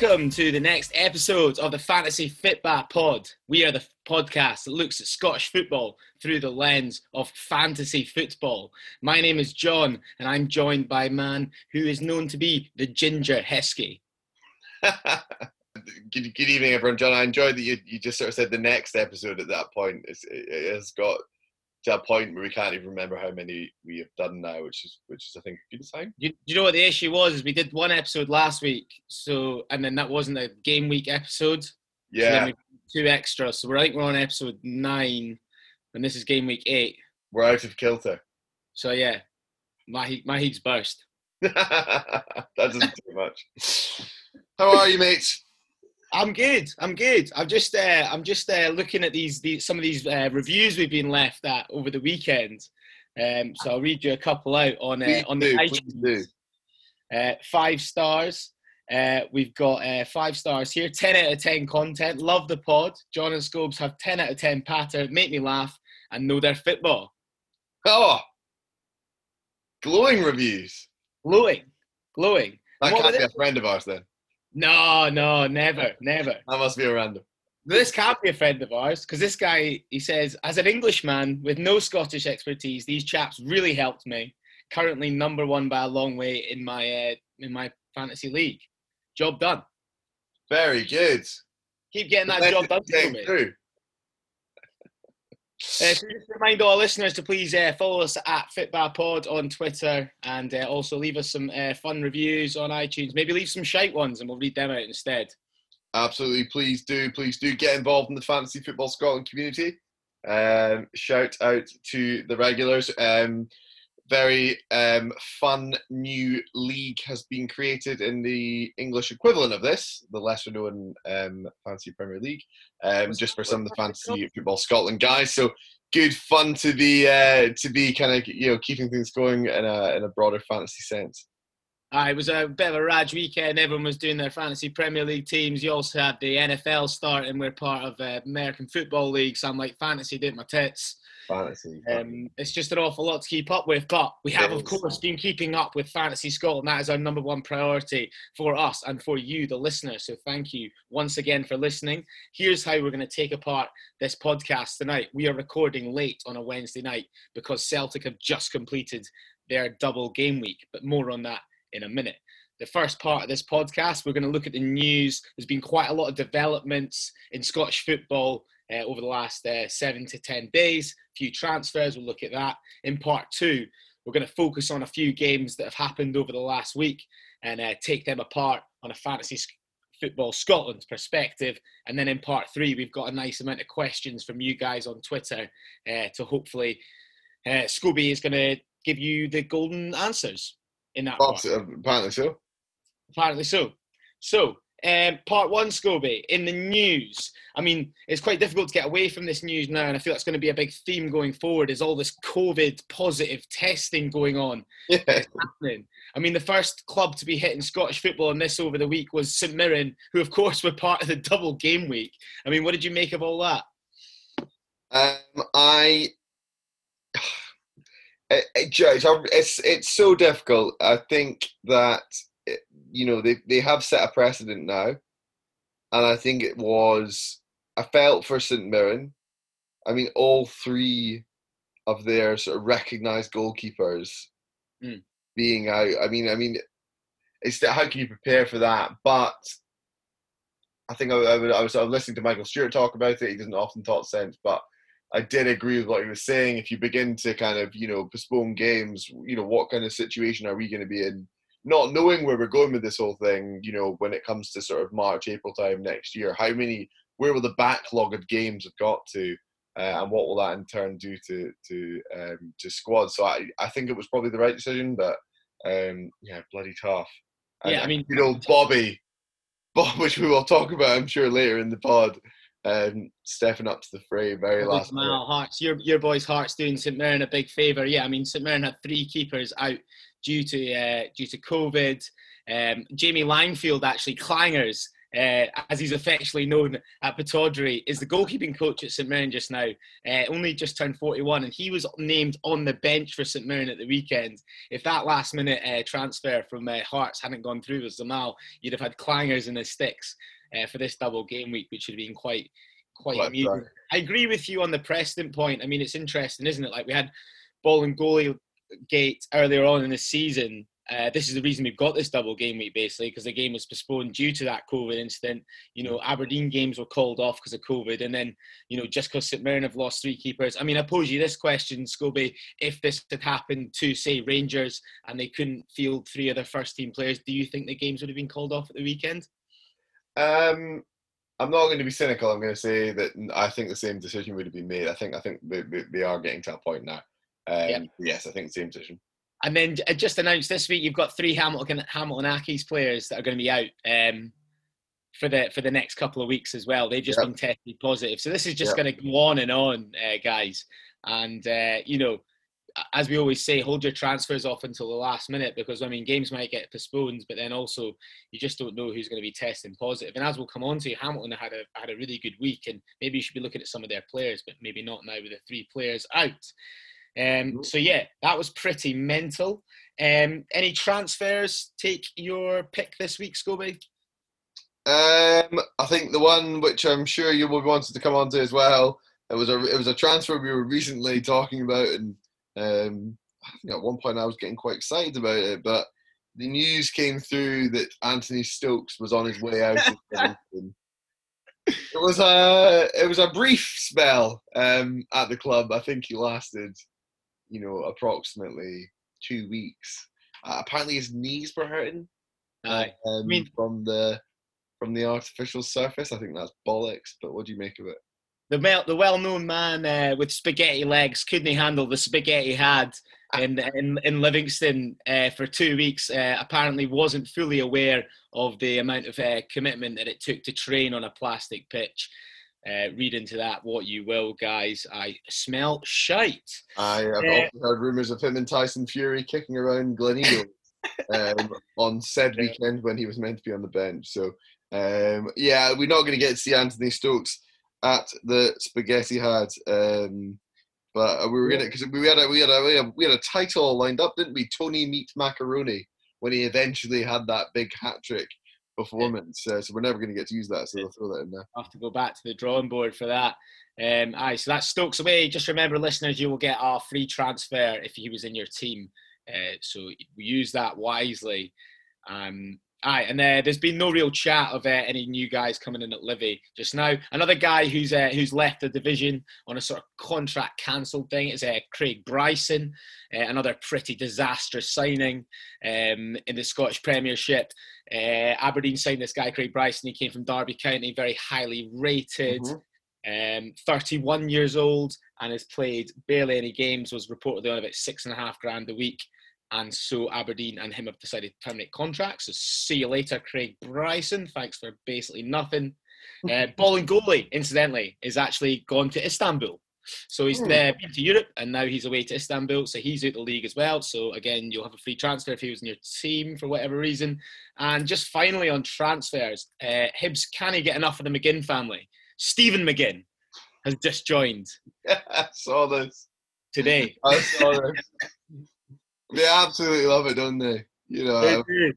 welcome to the next episode of the Fantasy Fitba Pod. We are the podcast that looks at Scottish football through the lens of fantasy football. My name is John, and I'm joined by a man who is known to be the Ginger Heskey. good, good evening, everyone. John, I enjoyed that you, you just sort of said the next episode at that point. It's, it has got to a point where we can't even remember how many we have done now, which is which is I think a good sign. You, you know what the issue was? Is we did one episode last week, so and then that wasn't a game week episode. Yeah. So two extra, so we're I think we're on episode nine, and this is game week eight. We're out of kilter. So yeah, my heat, my heat's burst. that doesn't too much. How are you, mates? I'm good. I'm good. I'm just uh, I'm just uh, looking at these, these some of these uh, reviews we've been left at over the weekend. Um, so I'll read you a couple out on uh, on the iTunes. Uh, five stars. Uh, we've got uh, five stars here. Ten out of ten content. Love the pod. John and Scobes have ten out of ten patter. Make me laugh and know their football. Oh, glowing reviews. Glowing, glowing. That can't be a friend of ours then. No, no, never, never. That must be a random. This can't be a friend of ours because this guy, he says, as an Englishman with no Scottish expertise, these chaps really helped me. Currently number one by a long way in my uh, in my fantasy league. Job done. Very good. Keep getting that job done for me. Through. Uh, so just remind all listeners to please uh, follow us at FitBarPod on Twitter and uh, also leave us some uh, fun reviews on iTunes. Maybe leave some shite ones and we'll read them out instead. Absolutely. Please do. Please do get involved in the Fantasy Football Scotland community. Um, shout out to the regulars. Um, very um, fun new league has been created in the English equivalent of this, the lesser known um, Fantasy Premier League, um, just for some of the Fantasy Football Scotland guys. So good fun to be uh, to be kind of you know keeping things going in a in a broader fantasy sense. Uh, it was a bit of a raj weekend. Everyone was doing their fantasy Premier League teams. You also had the NFL starting. We're part of uh, American Football League, so I'm like fantasy did my tits. Fantasy. Um, it's just an awful lot to keep up with, but we have, of course, been keeping up with Fantasy Scotland. That is our number one priority for us and for you, the listener. So thank you once again for listening. Here's how we're going to take apart this podcast tonight. We are recording late on a Wednesday night because Celtic have just completed their double game week, but more on that in a minute the first part of this podcast, we're going to look at the news. There's been quite a lot of developments in Scottish football uh, over the last uh, seven to 10 days. A few transfers, we'll look at that. In part two, we're going to focus on a few games that have happened over the last week and uh, take them apart on a fantasy football Scotland perspective. And then in part three, we've got a nice amount of questions from you guys on Twitter uh, to hopefully uh, Scooby is going to give you the golden answers in that. Part. Apparently so. Apparently so. So um, part one, Scobie, in the news. I mean, it's quite difficult to get away from this news now, and I feel that's going to be a big theme going forward. Is all this COVID positive testing going on? Yeah. happening. I mean, the first club to be hit in Scottish football in this over the week was St Mirren, who of course were part of the double game week. I mean, what did you make of all that? Um, I, it, it, it's it's so difficult. I think that you know, they, they have set a precedent now. And I think it was, I felt for St. Mirren. I mean, all three of their sort of recognised goalkeepers mm. being out. I mean, I mean, it's how can you prepare for that? But I think I, I, I, was, I was listening to Michael Stewart talk about it. He doesn't often talk sense, but I did agree with what he was saying. If you begin to kind of, you know, postpone games, you know, what kind of situation are we going to be in not knowing where we're going with this whole thing, you know, when it comes to sort of March, April time next year, how many, where will the backlog of games have got to, uh, and what will that in turn do to to um, to squads? So I, I think it was probably the right decision, but um, yeah, bloody tough. Yeah, I mean, you know, Bobby, Bob, which we will talk about, I'm sure later in the pod. Um, stepping up to the fray very last. Hearts, your your boys' Hearts doing St Mirren a big favour. Yeah, I mean St Mirren had three keepers out due to uh, due to COVID. Um, Jamie Langfield actually clangers uh, as he's affectionately known at Pittodrie, is the goalkeeping coach at St Mirren just now. Uh, only just turned 41, and he was named on the bench for St Mirren at the weekend. If that last minute uh, transfer from uh, Hearts hadn't gone through with Zlamal, you'd have had clangers in the sticks uh, for this double game week, which would have been quite quite well, amusing. Right. I agree with you on the precedent point. I mean, it's interesting, isn't it? Like we had Bolingoli gate earlier on in the season. Uh, this is the reason we've got this double game week, basically, because the game was postponed due to that COVID incident. You know, Aberdeen games were called off because of COVID, and then, you know, just because St Mirren have lost three keepers. I mean, I pose you this question, Scobie: If this had happened to, say, Rangers, and they couldn't field three of their first team players, do you think the games would have been called off at the weekend? Um, I'm not going to be cynical. I'm going to say that I think the same decision would have been made. I think I think they, they are getting to a point now. Um, yeah. Yes, I think the same decision. And then just announced this week, you've got three Hamilton Hamilton Accies players that are going to be out um, for the for the next couple of weeks as well. They've just yep. been tested positive, so this is just yep. going to go on and on, uh, guys. And uh, you know, as we always say, hold your transfers off until the last minute because I mean games might get postponed, but then also you just don't know who's going to be testing positive. And as we'll come on to, Hamilton had a had a really good week, and maybe you should be looking at some of their players, but maybe not now with the three players out. Um, mm-hmm. so yeah, that was pretty mental. Um, any transfers? Take your pick this week, Scobie. Um, I think the one which I'm sure you would wanted to come on to as well. It was a it was a transfer we were recently talking about and um, I think at one point I was getting quite excited about it, but the news came through that Anthony Stokes was on his way out. it was a it was a brief spell um, at the club. I think he lasted, you know, approximately two weeks. Uh, apparently his knees were hurting. Um, I mean, from the from the artificial surface, I think that's bollocks. But what do you make of it? the well, the well-known man uh, with spaghetti legs couldn't handle the spaghetti he had in in, in Livingston uh, for two weeks. Uh, apparently, wasn't fully aware of the amount of uh, commitment that it took to train on a plastic pitch. Uh, read into that what you will, guys. I smell shite. I have uh, also heard rumours of him and Tyson Fury kicking around Gleneagles um, on said weekend when he was meant to be on the bench. So, um, yeah, we're not going to get to see Anthony Stokes at the Spaghetti Had. Um, but we were gonna because we had a we had a we had a, we had a title lined up, didn't we? Tony Meat Macaroni when he eventually had that big hat trick performance. Uh, so we're never going to get to use that. So we'll throw that in there. I'll have to go back to the drawing board for that. Um, aye, so that's Stokes away. Just remember, listeners, you will get our free transfer if he was in your team. Uh, so we use that wisely. Um, Aye, and uh, there's been no real chat of uh, any new guys coming in at Livy just now. Another guy who's uh, who's left the division on a sort of contract cancelled thing is uh, Craig Bryson, uh, another pretty disastrous signing um, in the Scottish Premiership. Uh, Aberdeen signed this guy Craig Bryson. He came from Derby County, very highly rated. Mm-hmm. Um, 31 years old and has played barely any games. Was reportedly on about six and a half grand a week and so Aberdeen and him have decided to terminate contracts. So see you later, Craig Bryson. Thanks for basically nothing. Uh, Bolingoli, incidentally, is actually gone to Istanbul. So he's hmm. there, been to Europe, and now he's away to Istanbul. So he's out the league as well. So again, you'll have a free transfer if he was in your team for whatever reason. And just finally on transfers, uh, Hibs can he get enough of the McGinn family? Stephen McGinn has just joined. I saw this today. I saw this. They absolutely love it, don't they? You know, they do.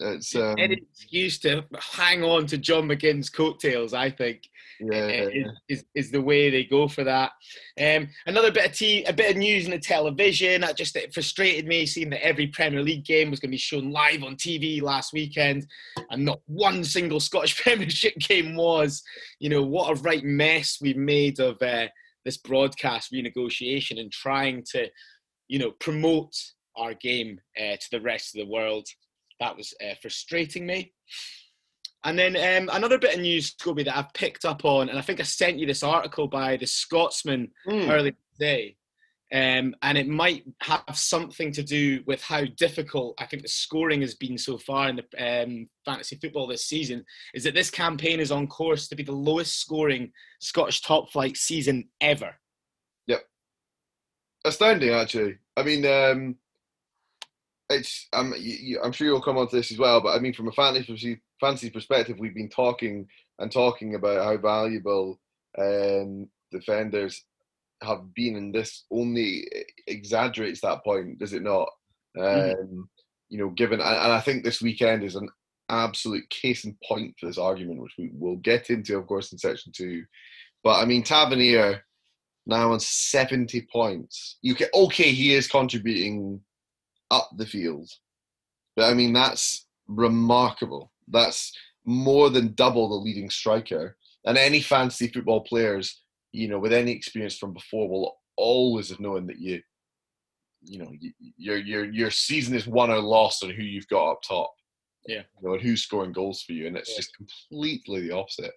it's um, any excuse to hang on to John McGinn's coattails. I think yeah, is, is, is, the way they go for that. Um, another bit of tea, a bit of news in the television. That just it frustrated me seeing that every Premier League game was going to be shown live on TV last weekend, and not one single Scottish Premiership game was. You know what a right mess we've made of uh, this broadcast renegotiation and trying to, you know, promote our game uh, to the rest of the world. That was uh, frustrating me. And then um, another bit of news, Scobie, that I've picked up on, and I think I sent you this article by the Scotsman mm. earlier today. Um, and it might have something to do with how difficult I think the scoring has been so far in the um, fantasy football this season. Is that this campaign is on course to be the lowest scoring Scottish top flight season ever? Yep, astounding actually. I mean, um, it's I'm you, I'm sure you'll come on to this as well, but I mean from a fantasy fancy perspective, we've been talking and talking about how valuable um, defenders have been, and this only exaggerates that point, does it not? Mm-hmm. Um, you know, given, and I think this weekend is an absolute case in point for this argument, which we will get into, of course, in section two. But I mean, Tavernier now on 70 points. You can, okay, he is contributing up the field, but I mean, that's remarkable. That's more than double the leading striker. And any fantasy football players, you know, with any experience from before, will always have known that you, you know, your your your season is won or lost on who you've got up top. Yeah. You know, and who's scoring goals for you, and it's yeah. just completely the opposite.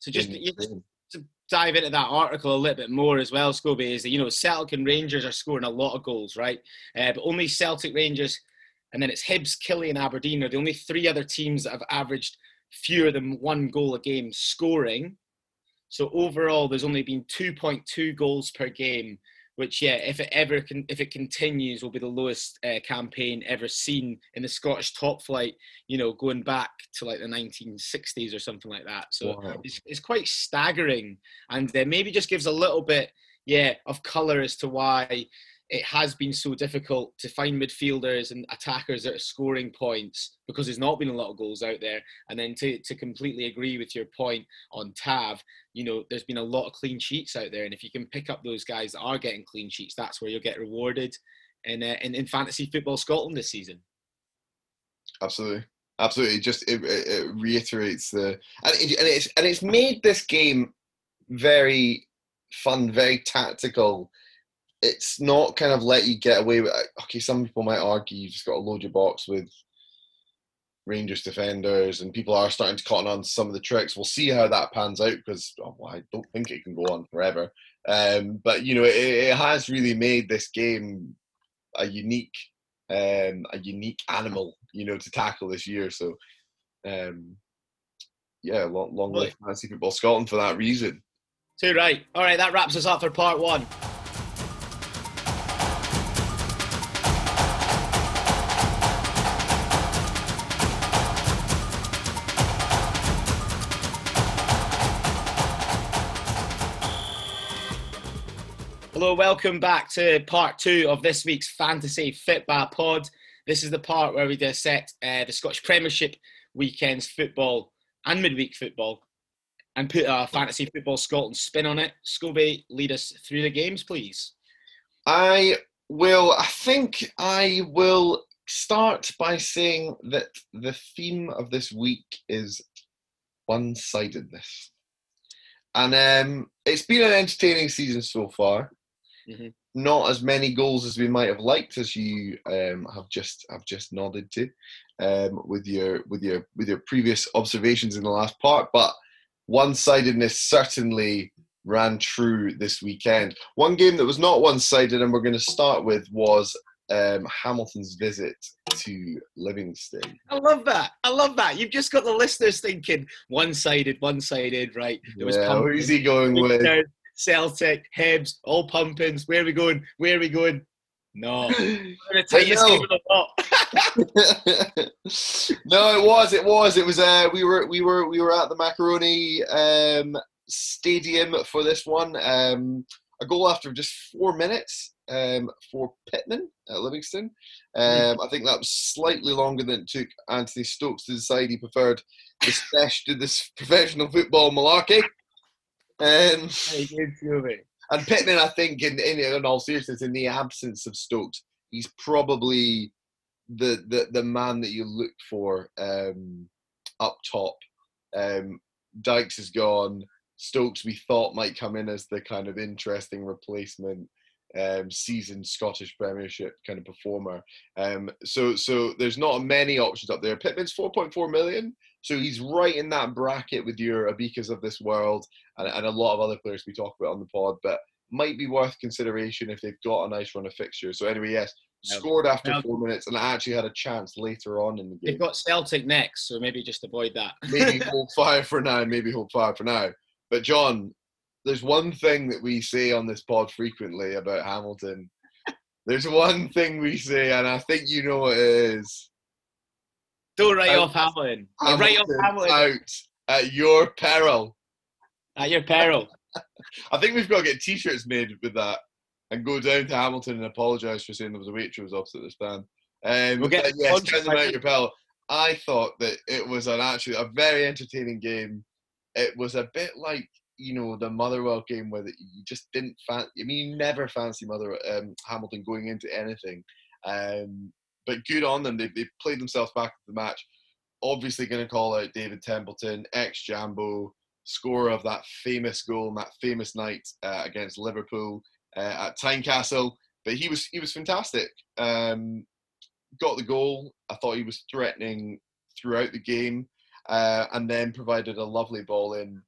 So just, just to dive into that article a little bit more as well, Scobie, is that you know Celtic and Rangers are scoring a lot of goals, right? Uh, but only Celtic, Rangers, and then it's Hibs, Killie, and Aberdeen are the only three other teams that have averaged fewer than one goal a game scoring. So overall, there's only been 2.2 goals per game which yeah, if it ever can, if it continues, will be the lowest uh, campaign ever seen in the Scottish top flight. You know, going back to like the 1960s or something like that. So wow. it's, it's quite staggering, and uh, maybe just gives a little bit, yeah, of colour as to why it has been so difficult to find midfielders and attackers that are scoring points because there's not been a lot of goals out there. And then to, to completely agree with your point on Tav, you know, there's been a lot of clean sheets out there. And if you can pick up those guys that are getting clean sheets, that's where you'll get rewarded in, uh, in, in fantasy football Scotland this season. Absolutely. Absolutely, just it, it, it reiterates the and, it, and it's and it's made this game very fun, very tactical it's not kind of let you get away with. Okay, some people might argue you've just got to load your box with Rangers defenders, and people are starting to cotton on to some of the tricks. We'll see how that pans out because oh, I don't think it can go on forever. Um, but you know, it, it, has really made this game a unique, um, a unique animal, you know, to tackle this year. So, um, yeah, long, long live fantasy football Scotland for that reason. Too right. All right, that wraps us up for part one. Welcome back to part two of this week's Fantasy Fitba pod. This is the part where we dissect uh, the Scottish Premiership weekend's football and midweek football and put a Fantasy Football Scotland spin on it. Scobie, lead us through the games, please. I will, I think I will start by saying that the theme of this week is one sidedness. And um, it's been an entertaining season so far. Mm-hmm. Not as many goals as we might have liked, as you um, have just have just nodded to, um, with your with your with your previous observations in the last part. But one-sidedness certainly ran true this weekend. One game that was not one-sided, and we're going to start with, was um, Hamilton's visit to Livingston. I love that. I love that. You've just got the listeners thinking one-sided, one-sided, right? There was yeah, who's he going with? Celtic, Hibs, all pumpings. Where are we going? Where are we going? No. game of the lot. no, it was. It was. It was. Uh, we were. We were. We were at the Macaroni um, Stadium for this one. Um, a goal after just four minutes um, for Pittman at Livingston. Um, I think that was slightly longer than it took Anthony Stokes to decide he preferred the special, this professional football malarkey. Um, and Pittman, I think, in, in, in all seriousness, in the absence of Stokes, he's probably the the, the man that you look for um, up top. Um, Dyks is gone. Stokes, we thought might come in as the kind of interesting replacement, um, seasoned Scottish Premiership kind of performer. Um, so, so there's not many options up there. Pittman's 4.4 million. So he's right in that bracket with your Obikas of this world and, and a lot of other players we talk about on the pod, but might be worth consideration if they've got a nice run of fixtures. So anyway, yes, scored after four minutes and I actually had a chance later on in the game. They've got Celtic next, so maybe just avoid that. maybe hold fire for now. Maybe hold fire for now. But John, there's one thing that we say on this pod frequently about Hamilton. There's one thing we say, and I think you know what it is. Don't write off Hamilton. Hamilton. Write off Hamilton out at your peril. At your peril. I think we've got to get T-shirts made with that and go down to Hamilton and apologise for saying there was a waitress opposite the stand. Um, we'll get yes, them out your peril. I thought that it was an actually a very entertaining game. It was a bit like you know the Motherwell game where you just didn't fan. I mean, you never fancy Mother um, Hamilton going into anything. Um, but good on them. They they played themselves back to the match. Obviously, going to call out David Templeton, ex Jambo, scorer of that famous goal and that famous night uh, against Liverpool uh, at Tynecastle. But he was he was fantastic. Um, got the goal. I thought he was threatening throughout the game, uh, and then provided a lovely ball in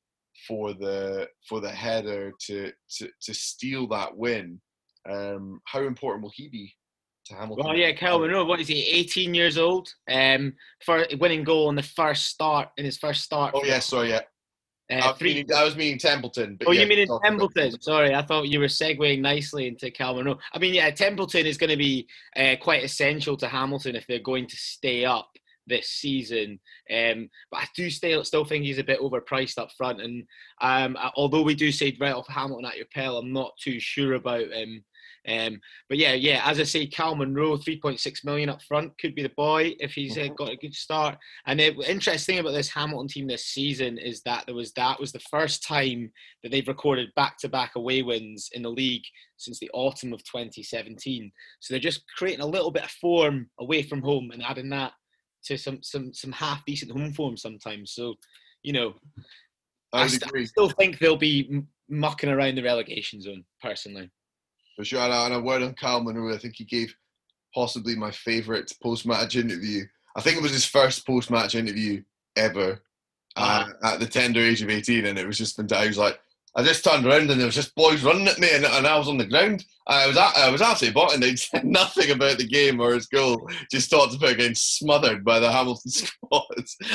for the for the header to to, to steal that win. Um, how important will he be to Hamilton? Well, yeah. No, what is he? 18 years old. Um, for winning goal in the first start in his first start. Oh yeah, sorry, yeah. Uh, I, was meaning, I was meaning Templeton. oh, yeah, you mean in Templeton? Sorry, I thought you were segueing nicely into Calvin. I mean, yeah, Templeton is going to be uh, quite essential to Hamilton if they're going to stay up this season. Um, but I do still still think he's a bit overpriced up front. And um, although we do say write off Hamilton at your pal, I'm not too sure about him. Um, but yeah, yeah, as I say, Cal Munro, 3.6 million up front, could be the boy if he's uh, mm-hmm. got a good start. And the interesting about this Hamilton team this season is that there was that was the first time that they've recorded back-to-back away wins in the league since the autumn of 2017. So they're just creating a little bit of form away from home and adding that to some some some half decent home form sometimes. So, you know, I, I, st- I still think they'll be mucking around the relegation zone personally for sure. And a word on Kyle Munro, I think he gave possibly my favourite post-match interview. I think it was his first post-match interview ever uh, at the tender age of 18, and it was just fantastic. He was like, I just turned around and there was just boys running at me, and, and I was on the ground. I was at, I was absolutely and they said nothing about the game or his goal. Just talked about getting smothered by the Hamilton squad,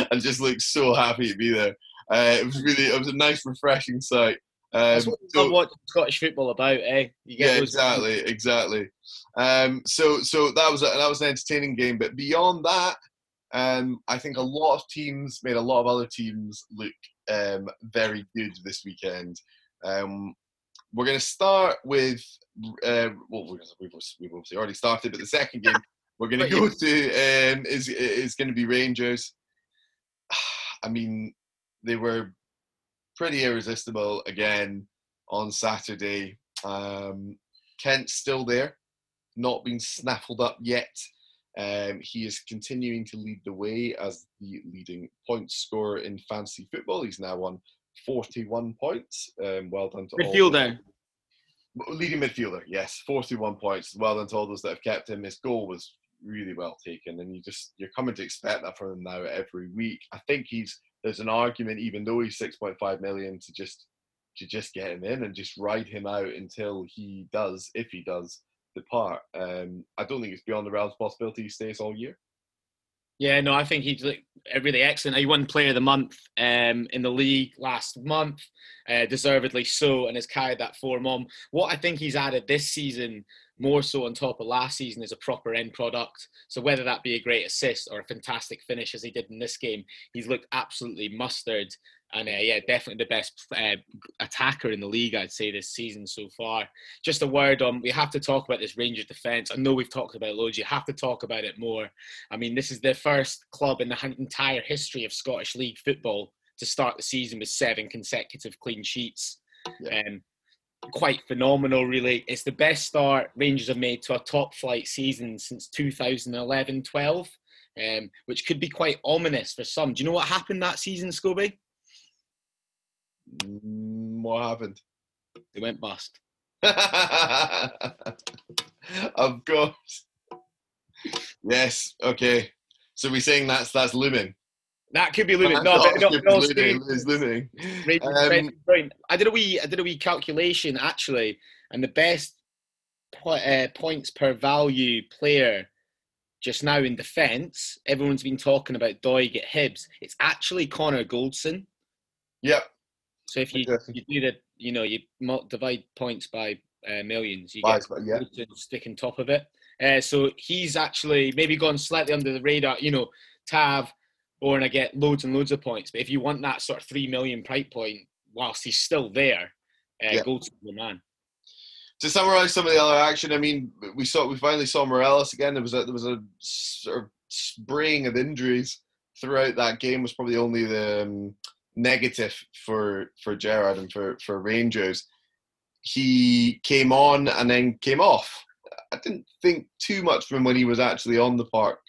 and just looked so happy to be there. Uh, it was really, it was a nice, refreshing sight. Um, That's what, so, what Scottish football about, eh? yeah, exactly, exactly. Um, so, so that was a, that was an entertaining game. But beyond that, um, I think a lot of teams made a lot of other teams look um, very good this weekend. Um, we're going to start with uh, well, we've, we've obviously already started, but the second game we're going to go to um, is is going to be Rangers. I mean, they were pretty irresistible again on Saturday. Um, Kent's still there, not been snaffled up yet. Um, he is continuing to lead the way as the leading point scorer in fantasy football. He's now on 41 points. Um, well done to midfielder. All leading midfielder, yes, 41 points. Well done to all those that have kept him. His goal was really well taken, and you just you're coming to expect that from him now every week. I think he's there's an argument, even though he's 6.5 million, to just to just get him in and just ride him out until he does, if he does, depart. Um, I don't think it's beyond the realms of possibility he stays all year. Yeah, no, I think he's really excellent. He won Player of the Month um, in the league last month, uh, deservedly so, and has carried that form on. What I think he's added this season more so on top of last season as a proper end product. So whether that be a great assist or a fantastic finish as he did in this game, he's looked absolutely mustard. And uh, yeah, definitely the best uh, attacker in the league, I'd say, this season so far. Just a word on, we have to talk about this Rangers defence. I know we've talked about it loads, you have to talk about it more. I mean, this is the first club in the entire history of Scottish League football to start the season with seven consecutive clean sheets. Yeah. Um, quite phenomenal, really. It's the best start Rangers have made to a top flight season since 2011 12, um, which could be quite ominous for some. Do you know what happened that season, Scobie? Mm, what happened? They went bust. of course. Yes, okay. So we're saying that's that's looming. That could be looming. No, but no, no, looming. Um, I did a wee, I did a wee calculation actually, and the best po- uh, points per value player just now in defence. Everyone's been talking about Doig at Hibs. It's actually Connor Goldson. Yep. So if you, you do the, you know, you divide points by uh, millions, you get yeah. stick on top of it. Uh, so he's actually maybe gone slightly under the radar. You know, Tav, Borna get loads and loads of points. But if you want that sort of three million price point whilst he's still there, uh, yeah. go to the man. To summarise some of the other action, I mean, we saw we finally saw Morelos again. There was a there was a sort of spraying of injuries throughout that game. Was probably only the um, negative for for Gerrard and for for Rangers. He came on and then came off. I didn't think too much from when he was actually on the park.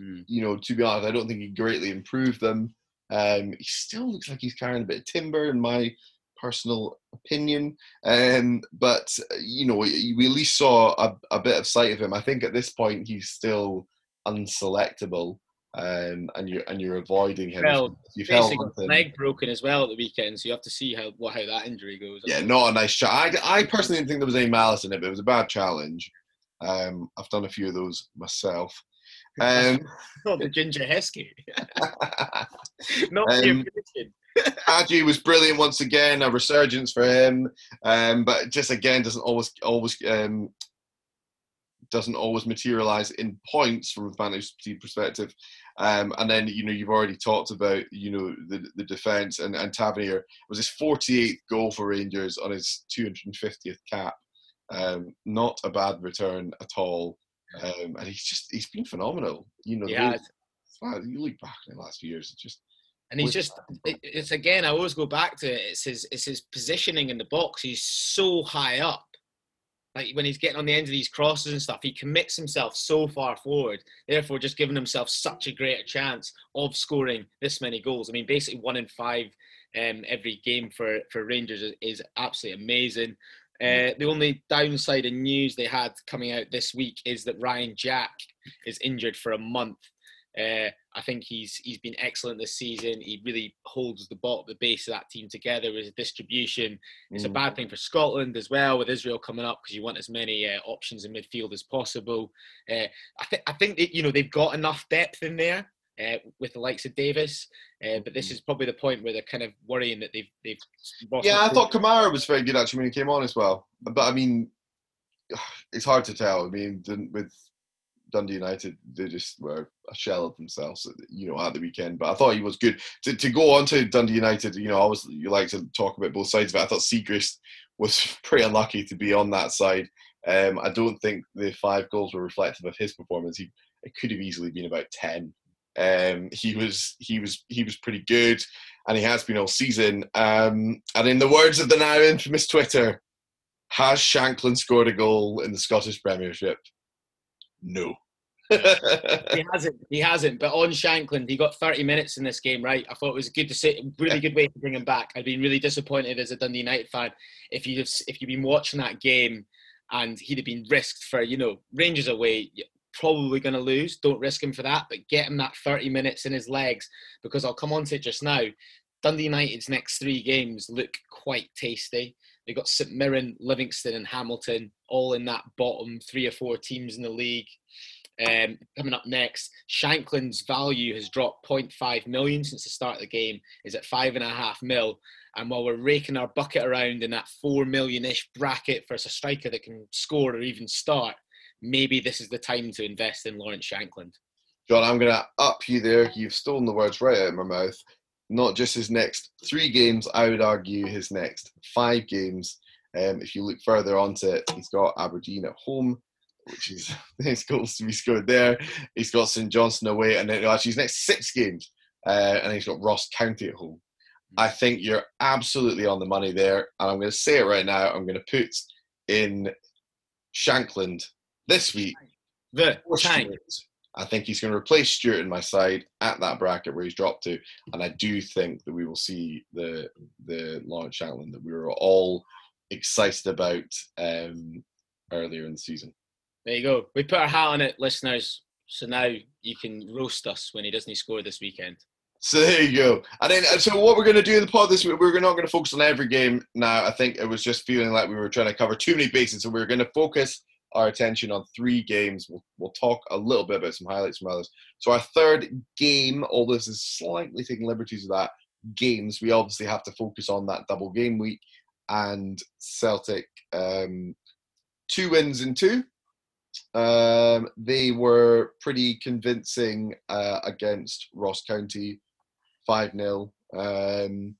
Mm. You know, to be honest, I don't think he greatly improved them. Um, he still looks like he's carrying a bit of timber, in my personal opinion. Um, but you know, we, at least saw a, a, bit of sight of him. I think at this point he's still unselectable um, and you're and you're avoiding him. Well, you've held leg broken as well at the weekend, so you have to see how what how that injury goes. Yeah, not a nice shot. I, I personally didn't think there was any malice in it, but it was a bad challenge. Um, I've done a few of those myself. Um, oh, the ginger Heskey. not um, Hagi was brilliant once again, a resurgence for him, um, but just again doesn't always always um, doesn't always materialize in points from a fantasy perspective. Um, and then you know you've already talked about you know the the defense and and Tavernier was his 48th goal for Rangers on his 250th cap. Um, not a bad return at all. Um, and he's just he's been phenomenal. You know, yeah. you look back in the last few years, it's just and he's just it's again I always go back to it. It's his it's his positioning in the box. He's so high up like when he's getting on the end of these crosses and stuff, he commits himself so far forward, therefore just giving himself such a greater chance of scoring this many goals. I mean, basically one in five um, every game for, for Rangers is, is absolutely amazing. Uh, the only downside in news they had coming out this week is that Ryan Jack is injured for a month. Uh, I think he's he's been excellent this season. He really holds the bottom, the base of that team together with his distribution. It's mm. a bad thing for Scotland as well, with Israel coming up because you want as many uh, options in midfield as possible. Uh, I think I think that, you know they've got enough depth in there. Uh, with the likes of Davis, uh, but this mm. is probably the point where they're kind of worrying that they've they've. Yeah, I thought Kamara was very good actually when he came on as well. But I mean, it's hard to tell. I mean, with Dundee United, they just were a shell of themselves, you know, at the weekend. But I thought he was good. To, to go on to Dundee United, you know, obviously you like to talk about both sides of it. I thought Siegrist was pretty unlucky to be on that side. Um, I don't think the five goals were reflective of his performance. He it could have easily been about ten. Um, he was he was he was pretty good, and he has been all season. Um, and in the words of the now infamous Twitter, has Shankland scored a goal in the Scottish Premiership? No. he hasn't. He hasn't. But on Shankland, he got 30 minutes in this game, right? I thought it was good to say, really good way to bring him back. I'd been really disappointed as a Dundee United fan if you if you'd been watching that game and he'd have been risked for you know Rangers away. Probably going to lose. Don't risk him for that, but get him that 30 minutes in his legs because I'll come on to it just now. Dundee United's next three games look quite tasty. They've got St Mirren, Livingston, and Hamilton, all in that bottom three or four teams in the league. Um, coming up next, Shankland's value has dropped 0.5 million since the start of the game, is at five and a half mil. And while we're raking our bucket around in that four million-ish bracket for a striker that can score or even start, maybe this is the time to invest in Lawrence Shankland. John, I'm going to up you there. You've stolen the words right out of my mouth not just his next three games, I would argue his next five games. Um, if you look further onto it, he's got Aberdeen at home, which is his goals to be scored there. He's got St Johnstone away, and then actually his next six games, uh, and he's got Ross County at home. I think you're absolutely on the money there, and I'm going to say it right now. I'm going to put in Shankland this week. The tank. I think he's going to replace Stewart in my side at that bracket where he's dropped to, and I do think that we will see the the Lawrence Shankland that we were all excited about um, earlier in the season. There you go. We put our hat on it, listeners. So now you can roast us when he doesn't score this weekend. So there you go. And then, so what we're going to do in the pod this week, we're not going to focus on every game now. I think it was just feeling like we were trying to cover too many bases. So we're going to focus our attention on three games. We'll, we'll talk a little bit about some highlights from others. So our third game, all this is slightly taking liberties with that, games, we obviously have to focus on that double game week and Celtic um, two wins in two. Um, they were pretty convincing uh, against Ross County, 5 0. Um,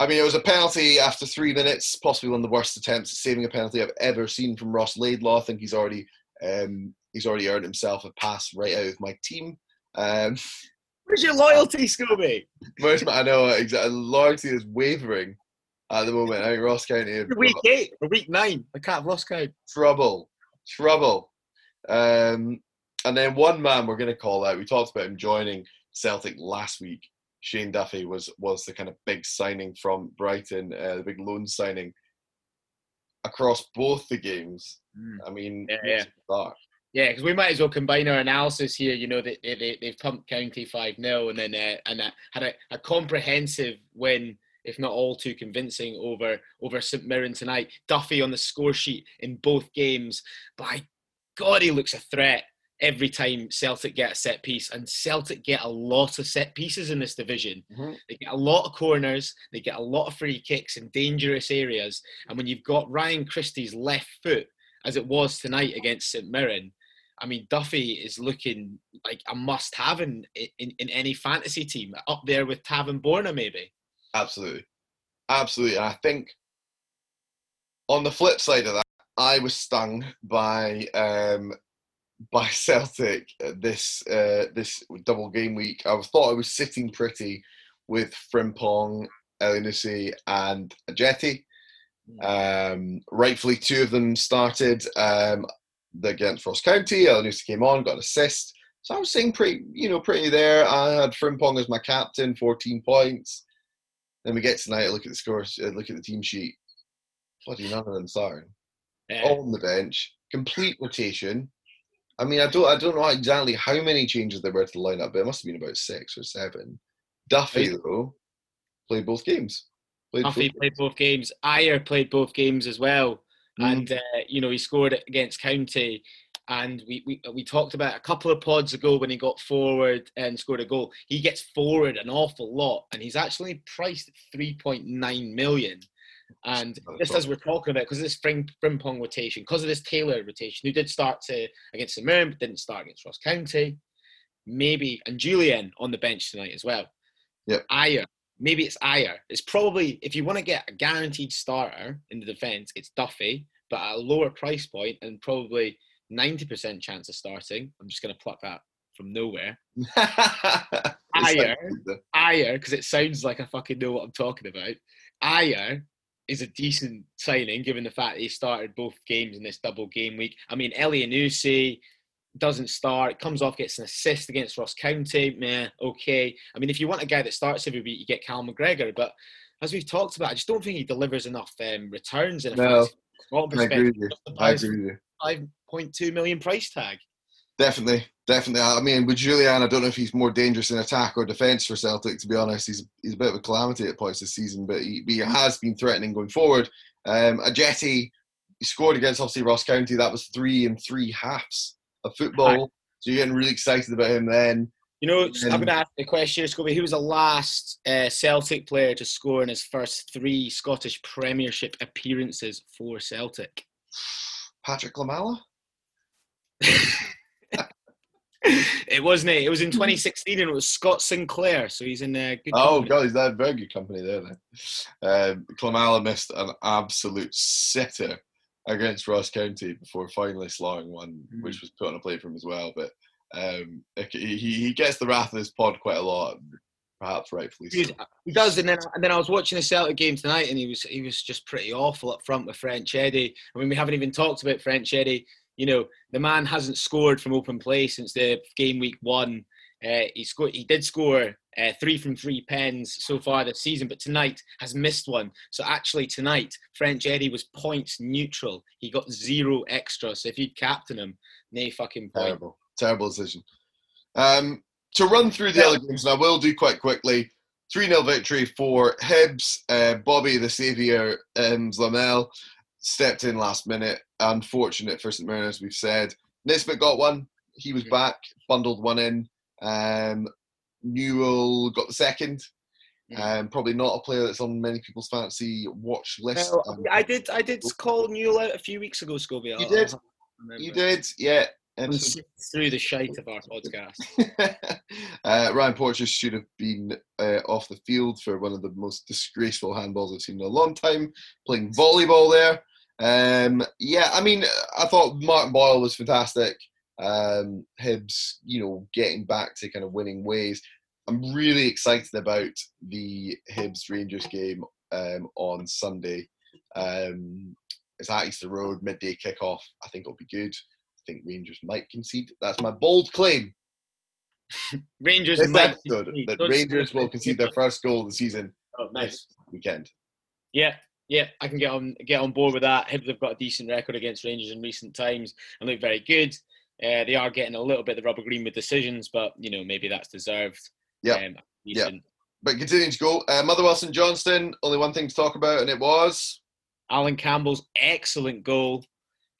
I mean, it was a penalty after three minutes, possibly one of the worst attempts at saving a penalty I've ever seen from Ross Laidlaw. I think he's already um, he's already earned himself a pass right out of my team. Um, Where's your loyalty, Scooby? Where's my, I know exactly. Loyalty is wavering at the moment. I think Ross County. Week eight or week nine. I can't have lost count. Trouble, trouble. Um, and then one man we're going to call out. We talked about him joining Celtic last week. Shane Duffy was was the kind of big signing from Brighton, uh, the big loan signing across both the games. Mm. I mean, yeah, yeah. Yeah, because we might as well combine our analysis here. You know, they, they, they've pumped County 5 0 and then uh, and uh, had a, a comprehensive win, if not all too convincing, over, over St Mirren tonight. Duffy on the score sheet in both games. By God, he looks a threat every time Celtic get a set piece, and Celtic get a lot of set pieces in this division. Mm-hmm. They get a lot of corners, they get a lot of free kicks in dangerous areas. And when you've got Ryan Christie's left foot, as it was tonight against St Mirren, I mean, Duffy is looking like a must-have in, in, in any fantasy team, up there with Tavan Borna, maybe. Absolutely, absolutely. And I think on the flip side of that, I was stung by um, by Celtic this uh, this double game week. I thought I was sitting pretty with Frimpong, Elyounoussi, and Ajeti. Hmm. Um, rightfully, two of them started um, against Ross County. Elyounoussi came on, got an assist. So I was sitting pretty, you know, pretty there. I had Frimpong as my captain, 14 points. Then we get tonight, look at the scores, uh, look at the team sheet. Bloody none of them starting. Yeah. All on the bench, complete rotation. I mean, I don't, I don't know exactly how many changes there were to the lineup, but it must have been about six or seven. Duffy though played both games. Played Duffy both played games. both games. Ajer played both games as well, mm. and uh, you know he scored against County. And we, we we talked about a couple of pods ago when he got forward and scored a goal. He gets forward an awful lot, and he's actually priced at three point nine million. And just as we're talking about, because of this Frim, Frimpong rotation, because of this Taylor rotation, who did start to against the Mirren, but didn't start against Ross County, maybe, and Jullien on the bench tonight as well. Yeah. Ajer, maybe it's Ajer. It's probably, if you want to get a guaranteed starter in the defence, it's Duffy, but at a lower price point and probably 90% chance of starting. I'm just going to pluck that from nowhere. Ajer, Ajer, because it sounds like I fucking know what I'm talking about. Ajer is a decent signing given the fact he started both games in this double game week. I mean, Elyounoussi doesn't start, comes off, gets an assist against Ross County. Meh, okay. I mean, if you want a guy that starts every week, you get Cal McGregor. But as we've talked about, I just don't think he delivers enough um, returns in a no, I agree with you. I agree with you. Five point two million price tag. Definitely, definitely. I mean, with Jullien, I don't know if he's more dangerous in attack or defence for Celtic. To be honest, he's he's a bit of a calamity at points this season, but he, he has been threatening going forward. Um, Ajeti he scored against obviously Ross County. That was three and three halves of football. So you're getting really excited about him then. You know, I'm going to ask the question, Scobie. Who was the last uh, Celtic player to score in his first three Scottish Premiership appearances for Celtic? Patrick Klimala? it wasn't it. It was in 2016 and it was Scott Sinclair. So he's in uh, good Oh, company. God, he's that very good company there then. Um, Klimala missed an absolute sitter against Ross County before finally slotting one, mm. which was put on a plate for him as well. But um, he, he gets the wrath of this pod quite a lot, perhaps rightfully so. He does, and then and then I was watching the Celtic game tonight, and he was he was just pretty awful up front with French Eddie. I mean, we haven't even talked about French Eddie you know, the man hasn't scored from open play since the game week one. Uh, he scored. He did score uh, three from three pens so far this season, but tonight has missed one. So actually, tonight French Eddie was points neutral. He got zero extra. So if you'd captain him, nay fucking point. Terrible, terrible decision. Um, to run through the other games, and I will do quite quickly. 3 0 victory for Hibs. Uh, Bobby the Saviour and Zlamal stepped in last minute. Unfortunate for St Mirren, as we've said. Nisbet got one. He was back, bundled one in. Um, Newell got the second. Um, probably not a player that's on many people's fancy watch list. I did. I did call Newell out a few weeks ago, Scobie. You did. You did, yeah. Through the shite of our podcast. uh, Ryan Porteous should have been uh, off the field for one of the most disgraceful handballs I've seen in a long time, playing volleyball there. Um, yeah, I mean, I thought Martin Boyle was fantastic. Um, Hibs, you know, getting back to kind of winning ways. I'm really excited about the Hibs Rangers game um, on Sunday. Um, it's at Easter Road, midday kickoff. I think it'll be good. Think Rangers might concede. That's my bold claim. Rangers might episode, that Rangers will concede their first goal of the season. Oh, nice weekend. Yeah, yeah, I can get on get on board with that. Hibs have got a decent record against Rangers in recent times and look very good. Uh, they are getting a little bit the rubber green with decisions, but you know maybe that's deserved. Yeah, um, yeah. But continuing to go, uh, Motherwell St Johnstone. Only one thing to talk about, and it was Allan Campbell's excellent goal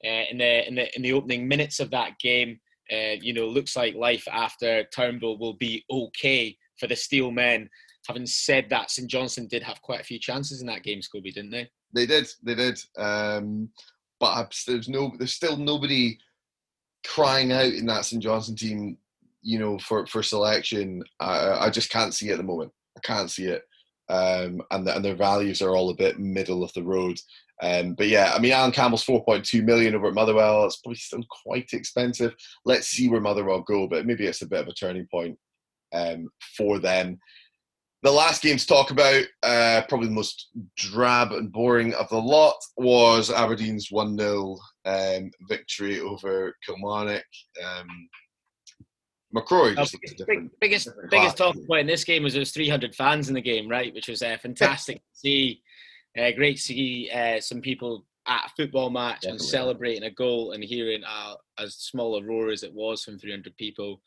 uh, in the in the in the opening minutes of that game. Uh, you know, looks like life after Turnbull will be okay for the Steel men. Having said that, St Johnstone did have quite a few chances in that game, Scobie, didn't they? They did, they did. Um, but there's no, there's still nobody crying out in that St Johnstone team, you know, for for selection. I, I just can't see it at the moment. I can't see it. Um, and, the, and their values are all a bit middle of the road. Um, but yeah, I mean, Allan Campbell's 4.2 million over at Motherwell. It's probably still quite expensive. Let's see where Motherwell go, but maybe it's a bit of a turning point um, for them. The last game to talk about, uh, probably the most drab and boring of the lot, was Aberdeen's 1 0 um, victory over Kilmarnock. Um, McCrorie just biggest, big, biggest, biggest talk point in this game was there was 300 fans in the game, right? Which was uh, fantastic to see. Uh, great to see uh, some people at a football match Definitely. and celebrating a goal and hearing uh, as small a roar as it was from 300 people.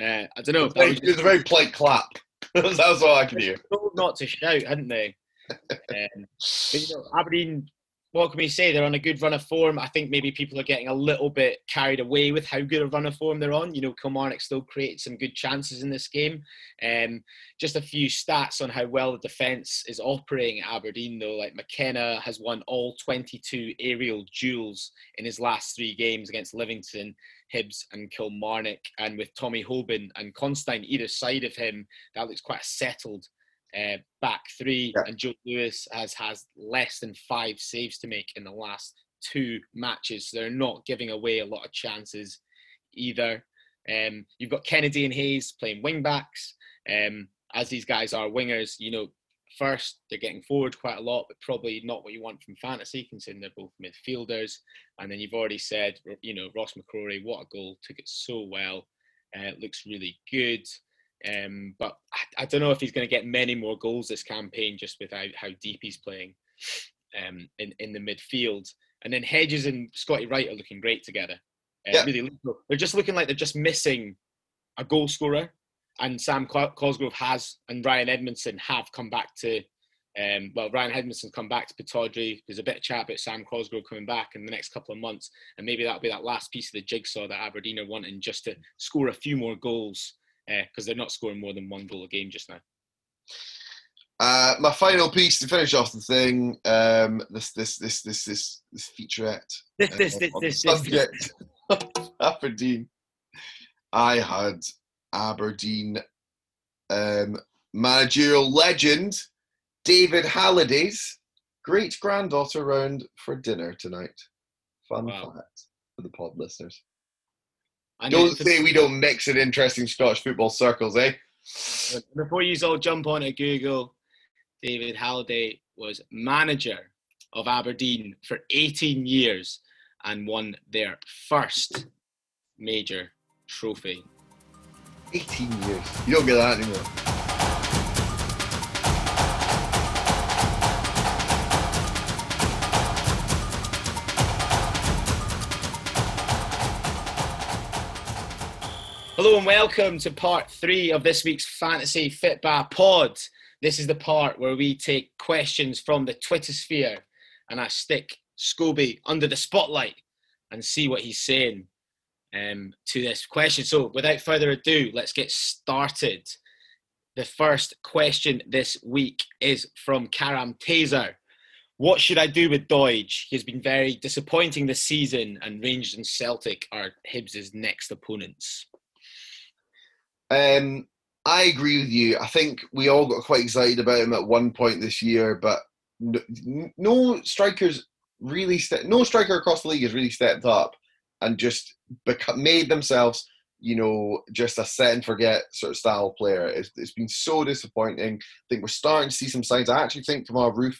Uh, I don't know. It was, it a very polite clap. That's all I can hear. Told not to shout, hadn't they? um, but, you know, Aberdeen what can we say? They're on a good run of form. I think maybe people are getting a little bit carried away with how good a run of form they're on. You know, Kilmarnock still created some good chances in this game. Um, just a few stats on how well the defence is operating at Aberdeen, though. Like McKenna has won all 22 aerial duels in his last three games against Livingston, Hibs, and Kilmarnock. And with Tommy Hoban and Considine either side of him, that looks quite a settled uh, back three, yeah. and Joe Lewis has has less than five saves to make in the last two matches. So they're not giving away a lot of chances either. Um, you've got Kennedy and Hayes playing wing backs. Um, as these guys are wingers, you know, first they're getting forward quite a lot, but probably not what you want from fantasy, considering they're both midfielders. And then you've already said, you know, Ross McCrorie, what a goal, took it so well. Uh, looks really good. Um, but I, I, don't know if he's going to get many more goals this campaign just with how, how deep he's playing um, in, in the midfield. And then Hedges and Scotty Wright are looking great together. Uh, yeah. really, they're just looking like they're just missing a goal scorer. And Sam Cosgrove has, and Ryan Edmondson have come back to. Um, well, Ryan Edmondson's come back to Pittodrie. There's a bit of chat about Sam Cosgrove coming back in the next couple of months, and maybe that'll be that last piece of the jigsaw that Aberdeen are wanting just to score a few more goals because uh, they're not scoring more than one goal a game just now. Uh, my final piece to finish off the thing, um, this this this this this this featurette. This this uh, this, this, subject Aberdeen. I had Aberdeen um, managerial legend David Halliday's great granddaughter round for dinner tonight. Fun wow. fact for the pod listeners. I don't say we don't mix in interesting Scottish football circles, eh? Before you all jump on at Google, David Halliday was manager of Aberdeen for 18 years and won their first major trophy. 18 years. You don't get that anymore. Hello and welcome to part three of this week's Fantasy Fitba pod. This is the part where we take questions from the Twitter sphere and I stick Scobie under the spotlight and see what he's saying um, to this question. So, without further ado, let's get started. The first question this week is from Karam Taser. What should I do with Doidge? He's been very disappointing this season, and Rangers and Celtic are Hibs' next opponents. Um, I agree with you. I think we all got quite excited about him at one point this year, but no, no strikers really no striker across the league has really stepped up and just made themselves you know, just a set and forget sort of style player. It's, it's been so disappointing. I think we're starting to see some signs. I actually think Kemar Roofe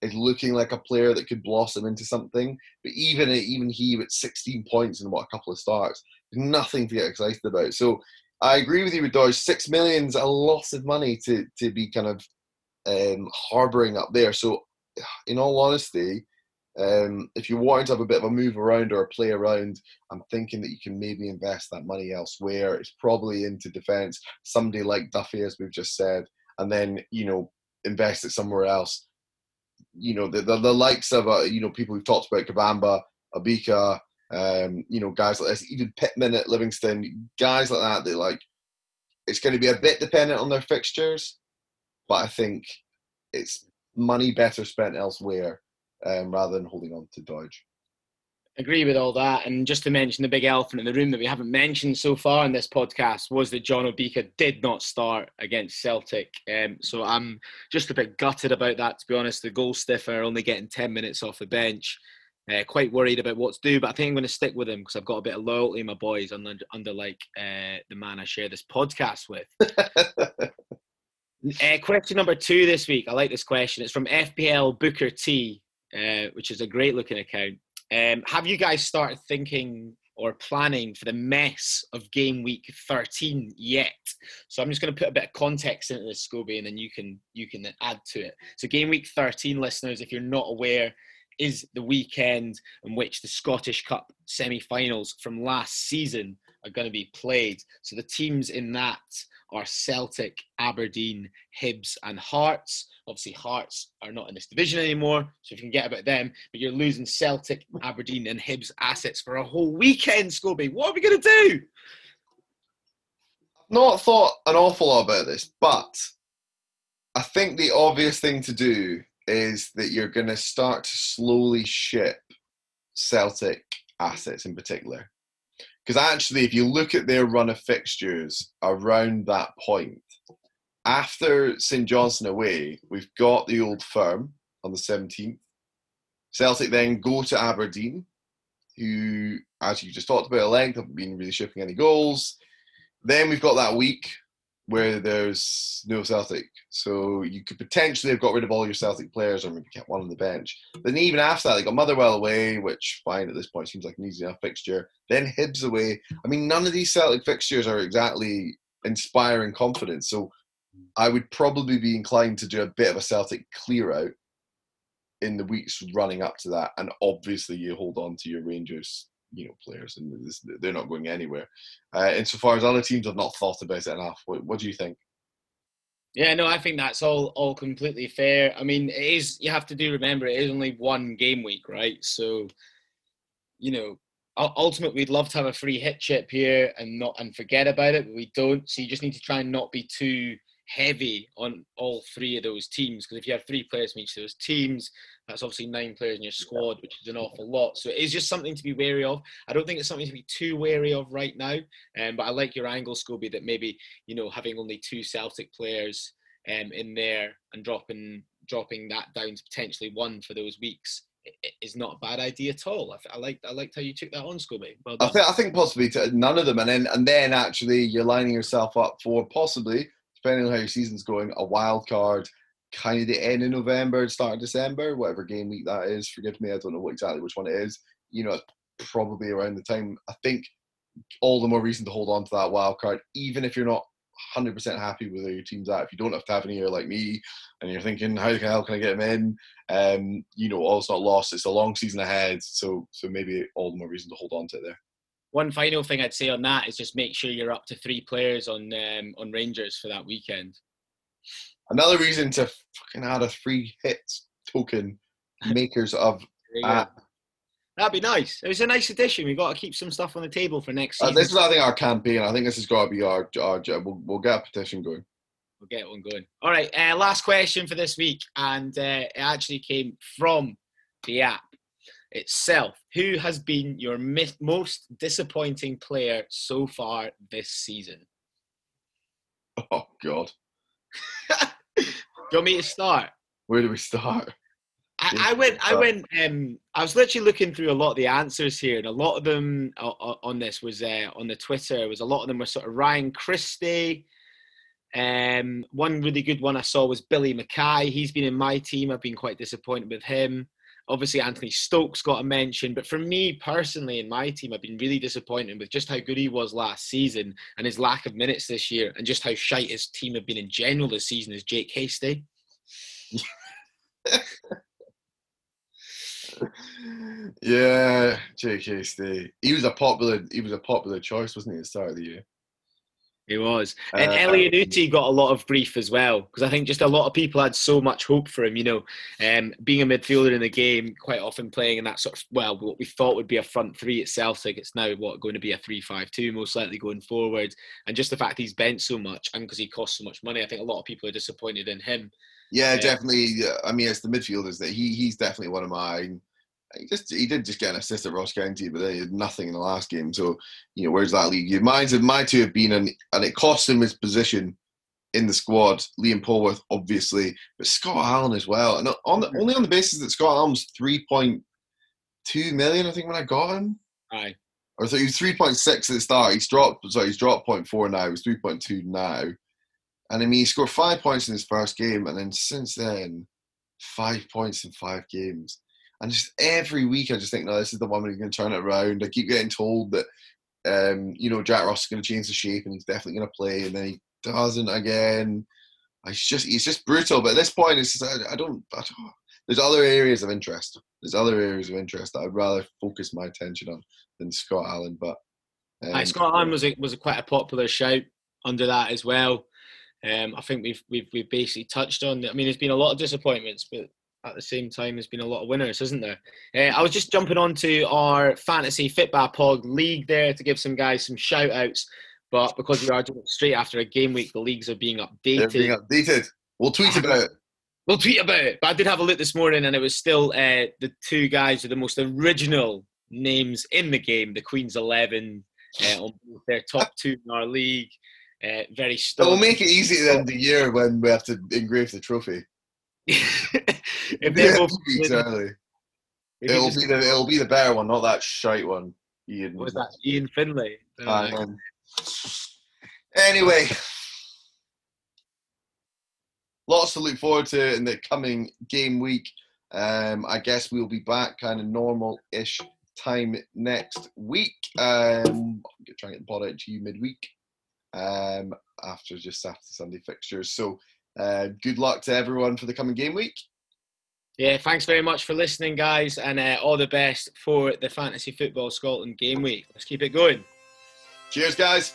is looking like a player that could blossom into something. But even even he with 16 points and what a couple of starts, nothing to get excited about. So I agree with you with Doidge. Six million's a lot of money to to be kind of um, harboring up there. So in all honesty, um, if you're wanting to have a bit of a move around or a play around, I'm thinking that you can maybe invest that money elsewhere. It's probably into defence, somebody like Duffy, as we've just said, and then you know invest it somewhere else. You know the the, the likes of uh, you know people we've talked about, Kabamba, Obika, um, you know guys like this, even Pittman at Livingston, guys like that. They like it's going to be a bit dependent on their fixtures, but I think it's money better spent elsewhere um, rather than holding on to Doidge. Agree with all that. And just to mention the big elephant in the room that we haven't mentioned so far in this podcast was that John Obika did not start against Celtic. Um, so I'm just a bit gutted about that, to be honest. The goal stiffer only getting 10 minutes off the bench. Uh, quite worried about what to do, but I think I'm going to stick with him because I've got a bit of loyalty in my boys under, under like uh, the man I share this podcast with. uh, question number two this week. I like this question. It's from FPL Booker T. Uh, which is a great looking account. Um, have you guys started thinking or planning for the mess of game week 13 yet? So I'm just going to put a bit of context into this, Scobie, and then you can you can add to it. So game week 13, listeners, if you're not aware, is the weekend in which the Scottish Cup semi-finals from last season are going to be played. So the teams in that are Celtic, Aberdeen, Hibs, and Hearts. Obviously, Hearts are not in this division anymore, so you can get about them. But you're losing Celtic, Aberdeen, and Hibs assets for a whole weekend, Scobie. What are we going to do? Not thought an awful lot about this, but I think the obvious thing to do is that you're going to start to slowly ship Celtic assets in particular. Because actually, if you look at their run of fixtures around that point, after St Johnstone away, we've got the old firm on the 17th. Celtic then go to Aberdeen, who, as you just talked about at length, haven't been really shipping any goals. Then we've got that week where there's no Celtic. So you could potentially have got rid of all your Celtic players or maybe kept one on the bench. Then even after that, they got Motherwell away, which fine at this point seems like an easy enough fixture. Then Hibs away. I mean, none of these Celtic fixtures are exactly inspiring confidence. So I would probably be inclined to do a bit of a Celtic clear out in the weeks running up to that. And obviously you hold on to your Rangers you know players, and they're not going anywhere. Uh, insofar as other teams have not thought about it enough, what, what do you think? Yeah, no, I think that's all all completely fair. I mean, it is you have to do remember it is only one game week, right? So, you know, ultimately we'd love to have a free hit chip here and not and forget about it, but we don't. So you just need to try and not be too heavy on all three of those teams because if you have three players from each of those teams, that's obviously nine players in your squad, which is an awful lot. So it is just something to be wary of. I don't think it's something to be too wary of right now. Um, but I like your angle, Scobie, that maybe you know having only two Celtic players um, in there and dropping dropping that down to potentially one for those weeks is not a bad idea at all. I, I like I liked how you took that on, Scobie. Well I think I think possibly none of them, and then and then actually you're lining yourself up for possibly depending on how your season's going, a wild card kind of the end of November, start of December, whatever game week that is. Forgive me, I don't know what exactly which one it is. You know, probably around the time. I think all the more reason to hold on to that wild card, even if you're not 100% happy with where your team's at. If you don't have Tavernier like me, and you're thinking, how the hell can I get him in? Um, you know, all's not lost. It's a long season ahead, so so maybe all the more reason to hold on to it there. One final thing I'd say on that is just make sure you're up to three players on um, on Rangers for that weekend. Another reason to fucking add a free hits token makers of app. That'd be nice. It was a nice addition. We've got to keep some stuff on the table for next season. Uh, this is, I think, our campaign. I think this has got to be our. our we'll, we'll get a petition going. We'll get one going. All right, uh, last question for this week, and uh, it actually came from the app itself. Who has been your most disappointing player so far this season? Oh God. do you want me to start? Where do we start? I, I went. I went. Um, I was literally looking through a lot of the answers here, and a lot of them uh, uh on this was uh, on the Twitter. Was a lot of them were sort of Ryan Christie. Um, one really good one I saw was Billy McKay. He's been in my team. I've been quite disappointed with him. Obviously, Anthony Stokes got a mention, but for me personally, in my team, I've been really disappointed with just how good he was last season and his lack of minutes this year, and just how shite his team have been in general this season. Is Jake Hastie? yeah, Jake Hastie. He was a popular. He was a popular choice, wasn't he, at the start of the year? He was. And uh, got a lot of grief as well because I think just a lot of people had so much hope for him. You know, um, being a midfielder in the game, quite often playing in that sort of well, what we thought would be a front three at Celtic, it's now what going to be a three-five-two, most likely going forward. And just the fact he's bent so much and because he costs so much money, I think a lot of people are disappointed in him. Yeah, uh, definitely. I mean, it's the midfielders that he he's definitely one of mine he just he did just get an assist at Ross County, but then he had nothing in the last game. So you know, where's that league you? Mine's my two have been, and and it cost him his position in the squad. Liam Polworth, obviously, but Scott Allan as well, and on the, only on the basis that Scott Allan's three point two million, I think, when I got him. Aye. Or so he was three point six at the start. He's dropped. Sorry, he's dropped 0.4 now. He's three point two now. And I mean, he scored five points in his first game, and then since then, five points in five games. And just every week, I just think, no, this is the one where going to turn it around. I keep getting told that, um, you know, Jack Ross is going to change the shape and he's definitely going to play, and then he doesn't again. It's just, he's just brutal. But at this point, it's just, I, I, don't, I don't. There's other areas of interest. There's other areas of interest that I'd rather focus my attention on than Scott Allan. But um, Scott Allan was a, was a quite a popular shout under that as well. Um, I think we've we've we've basically touched on. I mean, there's been a lot of disappointments, but at the same time, there's been a lot of winners, isn't there? Uh, I was just jumping onto our fantasy Fitba Pod league there to give some guys some shout outs. But because we are doing it straight after a game week, the leagues are being updated. They're being updated. We'll tweet about it. We'll tweet about it. But I did have a look this morning, and it was still uh, the two guys with the most original names in the game, the Queen's Eleven, uh, on their top two in our league. Uh, very. It will make it easy at the end of the year when we have to engrave the trophy. if they're both exactly. it'll be the it'll be the better one, not that shite one. Ian. Was that Ian Finlay? Um, anyway, lots to look forward to in the coming game week. Um, I guess we'll be back kind of normal-ish time next week. Um, try and get the pod out to you midweek um, after just Saturday Sunday fixtures. So uh, good luck to everyone for the coming game week. Yeah, thanks very much for listening, guys, and uh, all the best for the Fantasy Football Scotland game week. Let's keep it going. Cheers, guys.